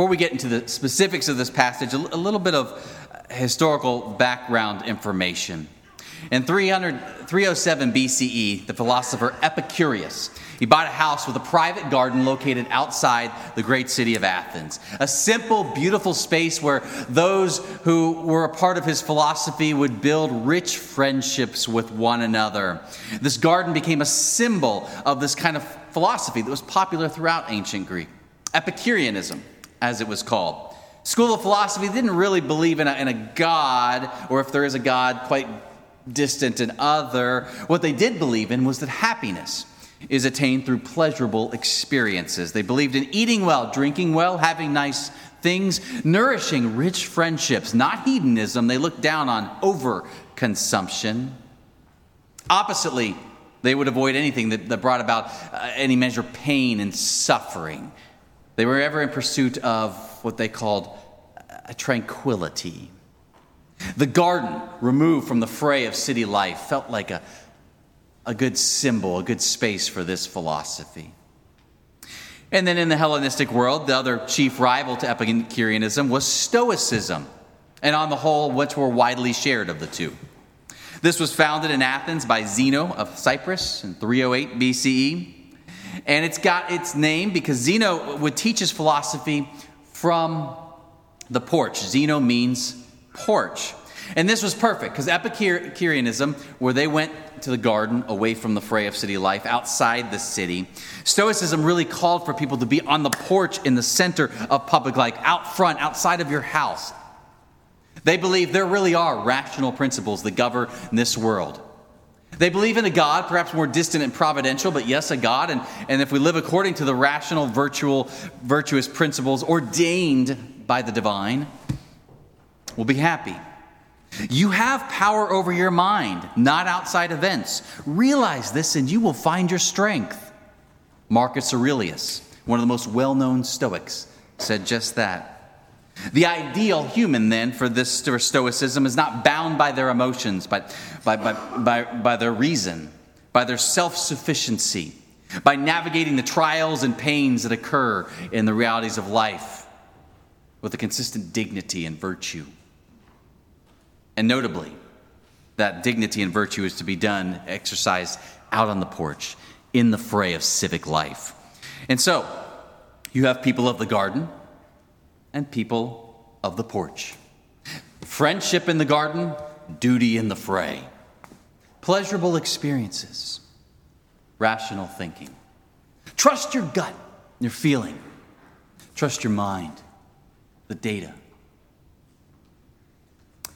Before we get into the specifics of this passage, a little bit of uh, historical background information. In 300, 307 BCE, the philosopher Epicurus, he bought a house with a private garden located outside the great city of Athens. A simple, beautiful space where those who were a part of his philosophy would build rich friendships with one another. This garden became a symbol of this kind of philosophy that was popular throughout ancient Greek. Epicureanism, as it was called. School of philosophy didn't really believe in a, in a God, or if there is a God, quite distant and other. What they did believe in was that happiness is attained through pleasurable experiences. They believed in eating well, drinking well, having nice things, nourishing rich friendships, not hedonism. They looked down on overconsumption. Oppositely, they would avoid anything that, that brought about uh, any measure of pain and suffering. They were ever in pursuit of what they called a tranquility. The garden, removed from the fray of city life, felt like a, a good symbol, a good space for this philosophy. And then in the Hellenistic world, the other chief rival to Epicureanism was Stoicism, and on the whole, which were widely shared of the two. This was founded in Athens by Zeno of Cyprus in 308 BCE. And it's got its name because Zeno would teach his philosophy from the porch. Zeno means porch. And this was perfect because Epicureanism, where they went to the garden away from the fray of city life, outside the city, Stoicism really called for people to be on the porch in the center of public life, out front, outside of your house. They believe there really are rational principles that govern this world. They believe in a God, perhaps more distant and providential, but yes, a God. And, and if we live according to the rational, virtual, virtuous principles ordained by the divine, we'll be happy. You have power over your mind, not outside events. Realize this and you will find your strength. Marcus Aurelius, one of the most well known Stoics, said just that. The ideal human, then, for this for Stoicism is not bound by their emotions, but by, by, by, by their reason, by their self sufficiency, by navigating the trials and pains that occur in the realities of life with a consistent dignity and virtue. And notably, that dignity and virtue is to be done, exercised out on the porch, in the fray of civic life. And so, you have people of the garden and people of the porch. Friendship in the garden, duty in the fray. Pleasurable experiences, rational thinking. Trust your gut, your feeling. Trust your mind, the data.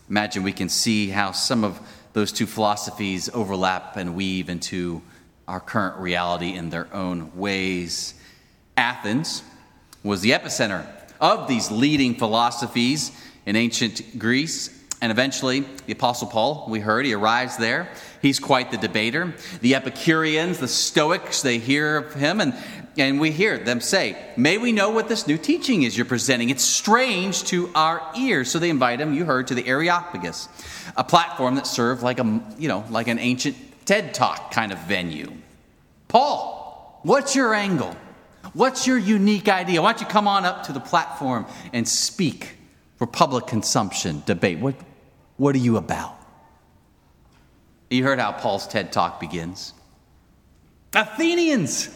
Imagine we can see how some of those two philosophies overlap and weave into our current reality in their own ways. Athens was the epicenter of these leading philosophies in ancient Greece. And eventually, the Apostle Paul, we heard, he arrives there. He's quite the debater. The Epicureans, the Stoics, they hear of him, and, and we hear them say, May we know what this new teaching is you're presenting. It's strange to our ears. So they invite him, you heard, to the Areopagus, a platform that served like, a, you know, like an ancient TED Talk kind of venue. Paul, what's your angle? What's your unique idea? Why don't you come on up to the platform and speak for public consumption, debate? What, what are you about? You heard how Paul's TED talk begins. Athenians,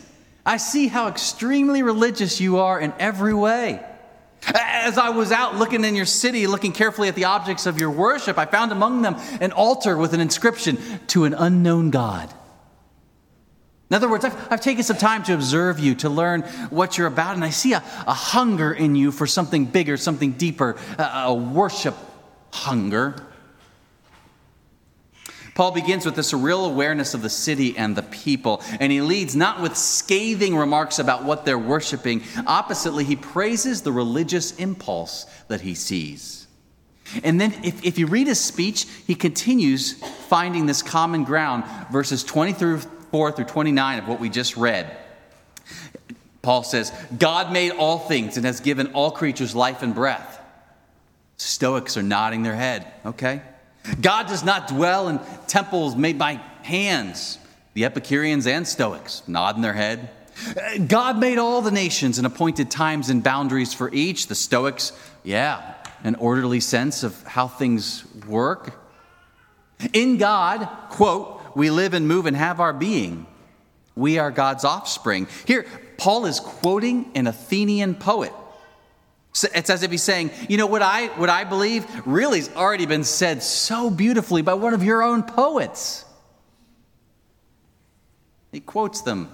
I see how extremely religious you are in every way. As I was out looking in your city, looking carefully at the objects of your worship, I found among them an altar with an inscription to an unknown God. In other words, I've, I've, taken some time to observe you, to learn what you're about, and I see a, a hunger in you for something bigger, something deeper, a, a worship hunger. Paul begins with this real awareness of the city and the people, and he leads not with scathing remarks about what they're worshiping. Oppositely, he praises the religious impulse that he sees. And then, if, if you read his speech, he continues finding this common ground, verses 20 through 4 through 29 of what we just read. Paul says, God made all things and has given all creatures life and breath. Stoics are nodding their head, okay? God does not dwell in temples made by hands. The Epicureans and Stoics nodding their head. God made all the nations and appointed times and boundaries for each. The Stoics, yeah, an orderly sense of how things work. In God, quote, we live and move and have our being. We are God's offspring. Here, Paul is quoting an Athenian poet. It's as if he's saying, you know, what I, what I believe really has already been said so beautifully by one of your own poets. He quotes them.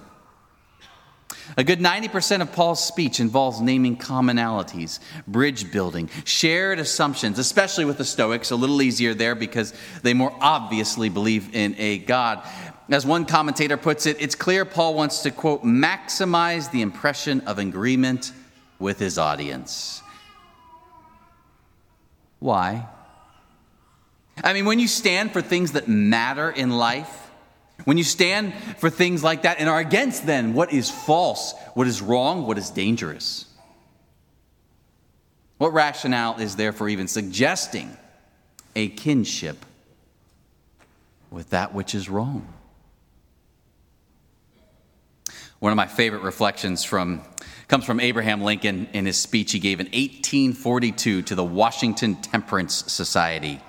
A good 90% of Paul's speech involves naming commonalities, bridge building, shared assumptions, especially with the Stoics, a little easier there because they more obviously believe in a God. As one commentator puts it, it's clear Paul wants to, quote, maximize the impression of agreement with his audience. Why? I mean, when you stand for things that matter in life, when you stand for things like that and are against then what is false, what is wrong, what is dangerous, what rationale is there for even suggesting a kinship with that which is wrong? One of my favorite reflections from comes from Abraham Lincoln in his speech he gave in 1842 to the Washington Temperance Society.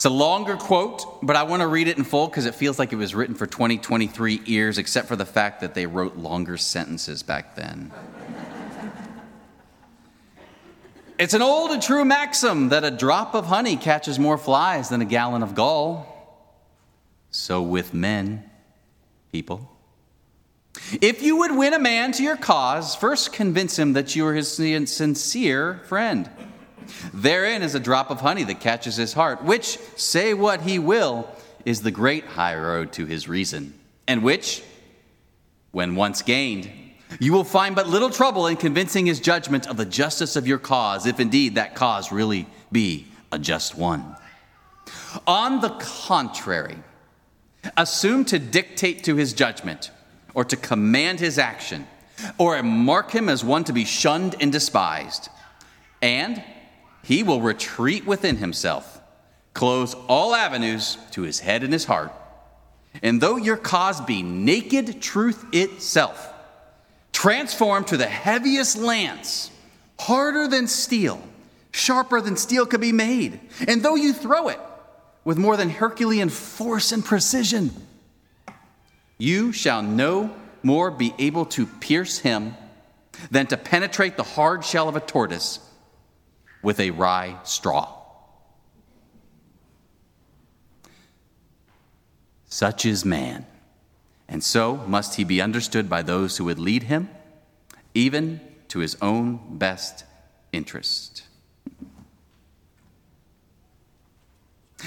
It's a longer quote, but I want to read it in full because it feels like it was written for 2023 ears, except for the fact that they wrote longer sentences back then. it's an old and true maxim that a drop of honey catches more flies than a gallon of gall. So with men, people. If you would win a man to your cause, first convince him that you are his sincere friend. Therein is a drop of honey that catches his heart, which, say what he will, is the great high road to his reason, and which, when once gained, you will find but little trouble in convincing his judgment of the justice of your cause, if indeed that cause really be a just one. On the contrary, assume to dictate to his judgment, or to command his action, or mark him as one to be shunned and despised, and he will retreat within himself, close all avenues to his head and his heart. And though your cause be naked truth itself, transformed to the heaviest lance, harder than steel, sharper than steel could be made, and though you throw it with more than Herculean force and precision, you shall no more be able to pierce him than to penetrate the hard shell of a tortoise with a rye straw. Such is man, and so must he be understood by those who would lead him, even to his own best interest.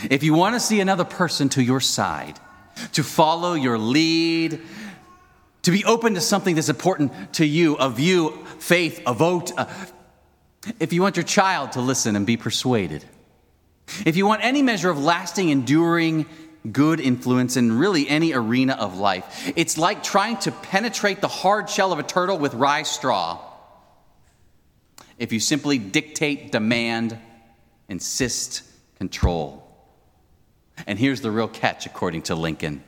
If you want to see another person to your side, to follow your lead, to be open to something that's important to you, a view, faith, a vote, if you want your child to listen and be persuaded, if you want any measure of lasting, enduring, good influence in really any arena of life, it's like trying to penetrate the hard shell of a turtle with rye straw. If you simply dictate, demand, insist, control. And here's the real catch, according to Lincoln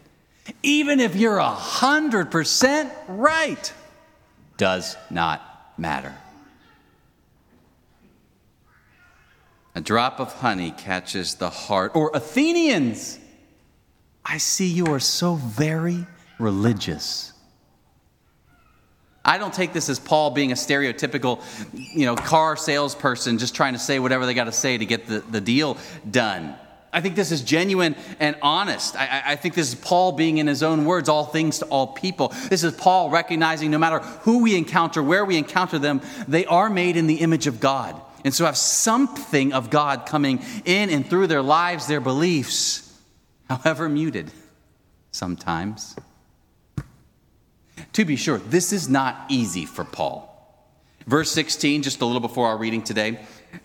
even if you're a 100% right, does not matter. A drop of honey catches the heart. Or Athenians, I see you are so very religious. I don't take this as Paul being a stereotypical, you know, car salesperson just trying to say whatever they got to say to get the, the deal done. I think this is genuine and honest. I, I, think this is Paul being, in his own words, all things to all people. This is Paul recognizing no matter who we encounter, where we encounter them, they are made in the image of God and so have something of God coming in and through their lives, their beliefs, however muted sometimes. To be sure, this is not easy for Paul. Verse 16, just a little before our reading today,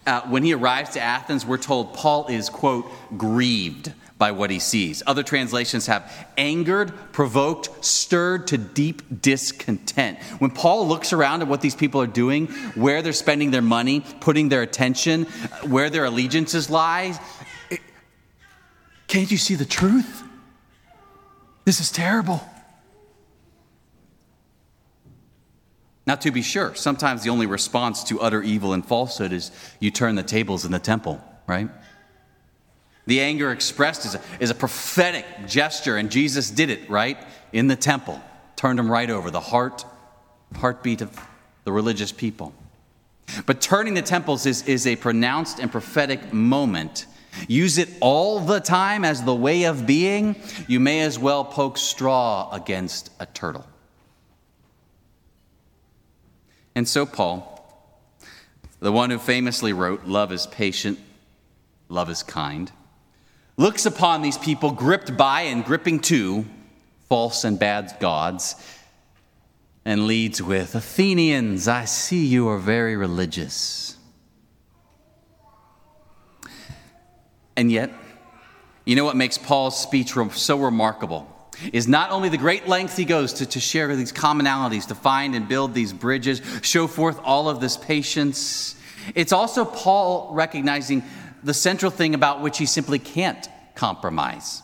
uh, when he arrives to Athens, we're told Paul is, quote, grieved by what he sees. Other translations have angered, provoked, stirred to deep discontent. When Paul looks around at what these people are doing, where they're spending their money, putting their attention, where their allegiances lie, can't you see the truth? This is terrible. Now, to be sure, sometimes the only response to utter evil and falsehood is you turn the tables in the temple, right? The anger expressed is a, is a prophetic gesture, and Jesus did it, right? In the temple, turned them right over, the heart, heartbeat of the religious people. But turning the temples is, is a pronounced and prophetic moment. Use it all the time as the way of being, you may as well poke straw against a turtle. And so, Paul, the one who famously wrote, Love is patient, love is kind, looks upon these people gripped by and gripping to false and bad gods and leads with Athenians, I see you are very religious. And yet, you know what makes Paul's speech so remarkable? Is not only the great lengths he goes to, to share these commonalities, to find and build these bridges, show forth all of this patience. It's also Paul recognizing the central thing about which he simply can't compromise.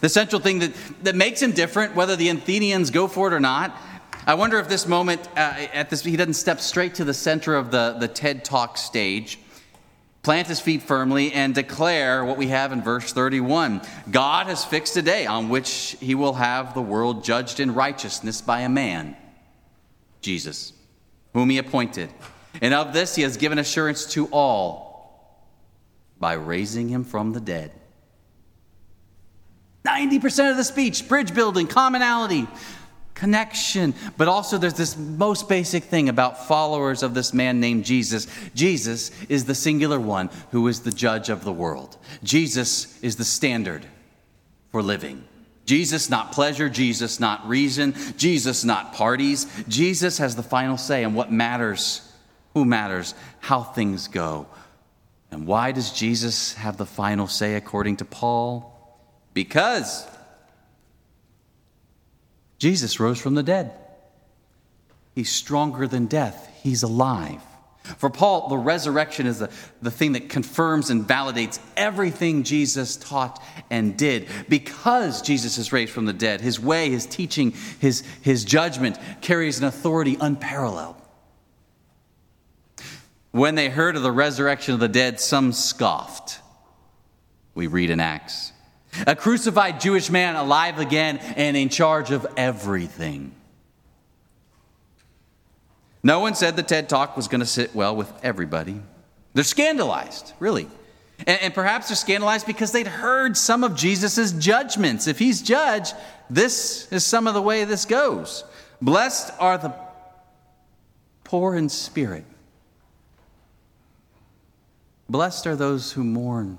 The central thing that, that makes him different, whether the Athenians go for it or not. I wonder if this moment, uh, at this, he doesn't step straight to the center of the, the TED Talk stage, plant his feet firmly, and declare what we have in verse 31 God has fixed a day on which he will have the world judged in righteousness by a man, Jesus, whom he appointed. And of this he has given assurance to all by raising him from the dead. 90% of the speech, bridge building, commonality, connection. But also, there's this most basic thing about followers of this man named Jesus. Jesus is the singular one who is the judge of the world, Jesus is the standard for living. Jesus, not pleasure. Jesus, not reason. Jesus, not parties. Jesus has the final say on what matters, who matters, how things go. And why does Jesus have the final say according to Paul? Because Jesus rose from the dead. He's stronger than death, he's alive. For Paul, the resurrection is the, the thing that confirms and validates everything Jesus taught and did. Because Jesus is raised from the dead, his way, his teaching, his, his judgment carries an authority unparalleled. When they heard of the resurrection of the dead, some scoffed. We read in Acts. A crucified Jewish man alive again and in charge of everything. No one said the TED Talk was going to sit well with everybody. They're scandalized, really. And, and, perhaps they're scandalized because they'd heard some of Jesus' judgments. If he's judge, this is some of the way this goes. Blessed are the poor in spirit. Blessed are those who mourn.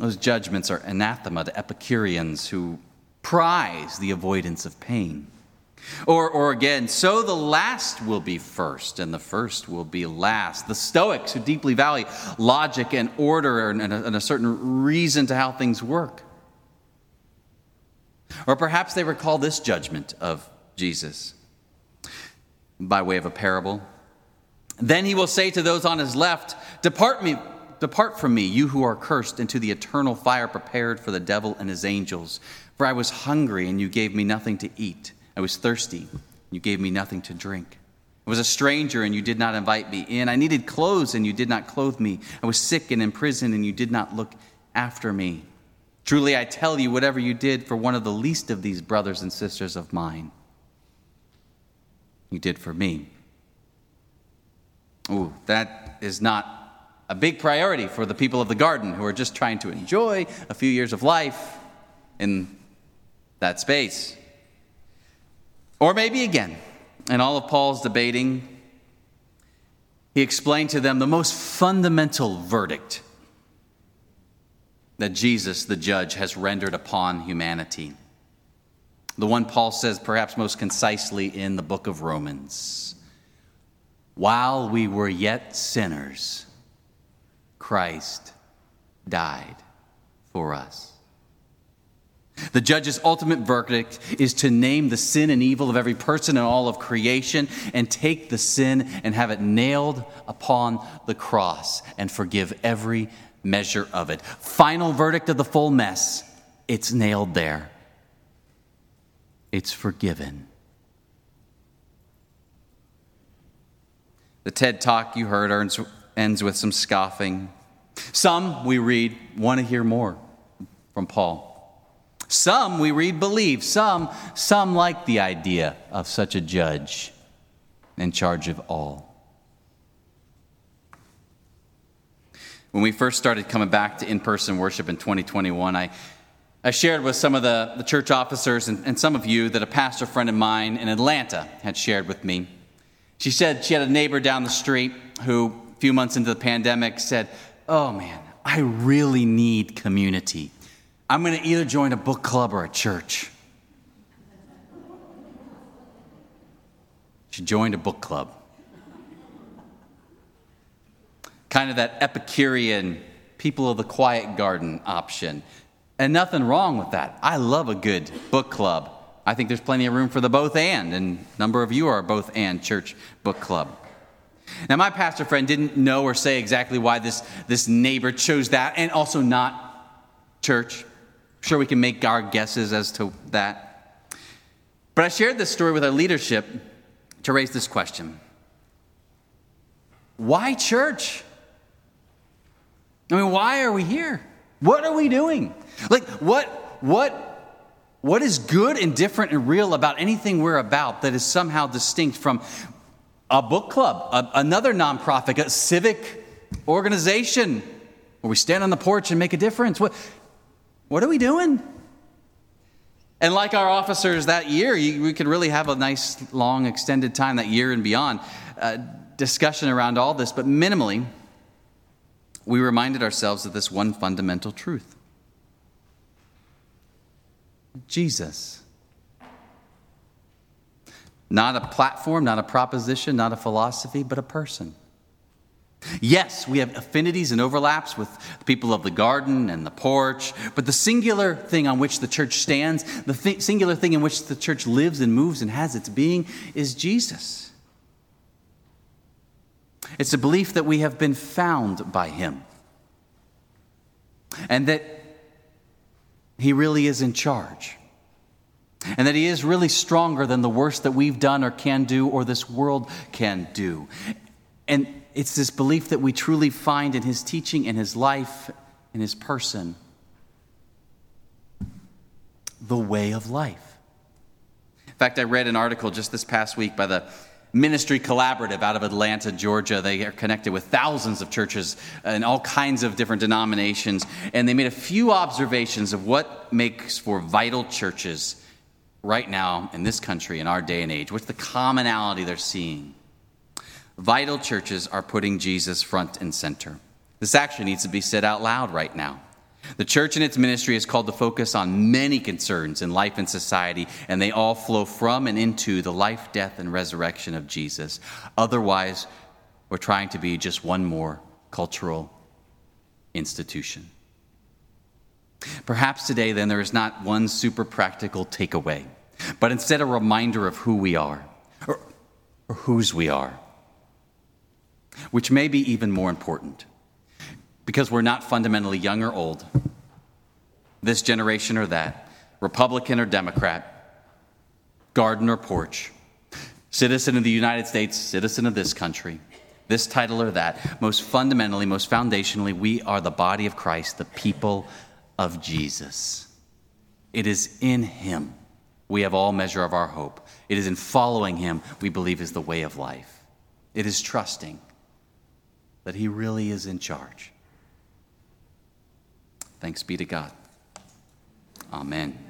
Those judgments are anathema to Epicureans who prize the avoidance of pain. Or, or again, so the last will be first and the first will be last. The Stoics who deeply value logic and order and a, and a certain reason to how things work. Or perhaps they recall this judgment of Jesus by way of a parable. Then he will say to those on his left, Depart me Depart from me, you who are cursed, into the eternal fire prepared for the devil and his angels. For I was hungry, and you gave me nothing to eat. I was thirsty, and you gave me nothing to drink. I was a stranger, and you did not invite me in. I needed clothes, and you did not clothe me. I was sick and in prison, and you did not look after me. Truly, I tell you, whatever you did for one of the least of these brothers and sisters of mine, you did for me. Ooh, that is not a big priority for the people of the garden who are just trying to enjoy a few years of life in that space. Or maybe again, in all of Paul's debating, he explained to them the most fundamental verdict that Jesus, the judge, has rendered upon humanity. The one Paul says perhaps most concisely in the book of Romans. While we were yet sinners, Christ died for us. The judge's ultimate verdict is to name the sin and evil of every person and all of creation and take the sin and have it nailed upon the cross and forgive every measure of it. Final verdict of the full mess it's nailed there, it's forgiven. The TED talk you heard ends with some scoffing some, we read, want to hear more from Paul. Some, we read, believe. Some, some like the idea of such a judge in charge of all. When we first started coming back to in person worship in 2021, I, I shared with some of the, the church officers and, and some of you that a pastor friend of mine in Atlanta had shared with me. She said she had a neighbor down the street who, a few months into the pandemic, said, Oh man, I really need community. I'm going to either join a book club or a church. She joined a book club. kind of that Epicurean, people of the quiet garden option. And nothing wrong with that. I love a good book club. I think there's plenty of room for the both and, and a number of you are both and church book club. Now, my pastor friend didn't know or say exactly why this, this neighbor chose that and also not church. sure, we can make our guesses as to that. But I shared this story with our leadership to raise this question Why church? I mean, why are we here? What are we doing? Like, what, what, what is good and different and real about anything we're about that is somehow distinct from a book club, a, another nonprofit, a civic organization where we stand on the porch and make a difference? What, what are we doing? And like our officers that year, you, we could really have a nice, long, extended time that year and beyond uh, discussion around all this, but minimally, we reminded ourselves of this one fundamental truth Jesus. Not a platform, not a proposition, not a philosophy, but a person. Yes, we have affinities and overlaps with the people of the garden and the porch, but the singular thing on which the church stands, the th- singular thing in which the church lives and moves and has its being, is Jesus. It's a belief that we have been found by Him and that He really is in charge. And that he is really stronger than the worst that we've done or can do or this world can do. And it's this belief that we truly find in his teaching, in his life, in his person the way of life. In fact, I read an article just this past week by the Ministry Collaborative out of Atlanta, Georgia. They are connected with thousands of churches and all kinds of different denominations. And they made a few observations of what makes for vital churches right now in this country, in our day and age. What's the commonality they're seeing? Vital churches are putting Jesus front and center. This actually needs to be said out loud right now. The church and its ministry is called to focus on many concerns in life and society, and they all flow from and into the life, death, and resurrection of Jesus. Otherwise, we're trying to be just one more cultural institution. Perhaps today, then, there is not one super practical takeaway, but instead a reminder of who we are, or, or whose we are, which may be even more important because we're not fundamentally young or old, this generation or that, Republican or Democrat, garden or porch, citizen of the United States, citizen of this country, this title or that. Most fundamentally, most foundationally, we are the body of Christ, the people of Jesus. It is in Him we have all measure of our hope. It is in following Him we believe is the way of life. It is trusting that He really is in charge. Thanks be to God. Amen.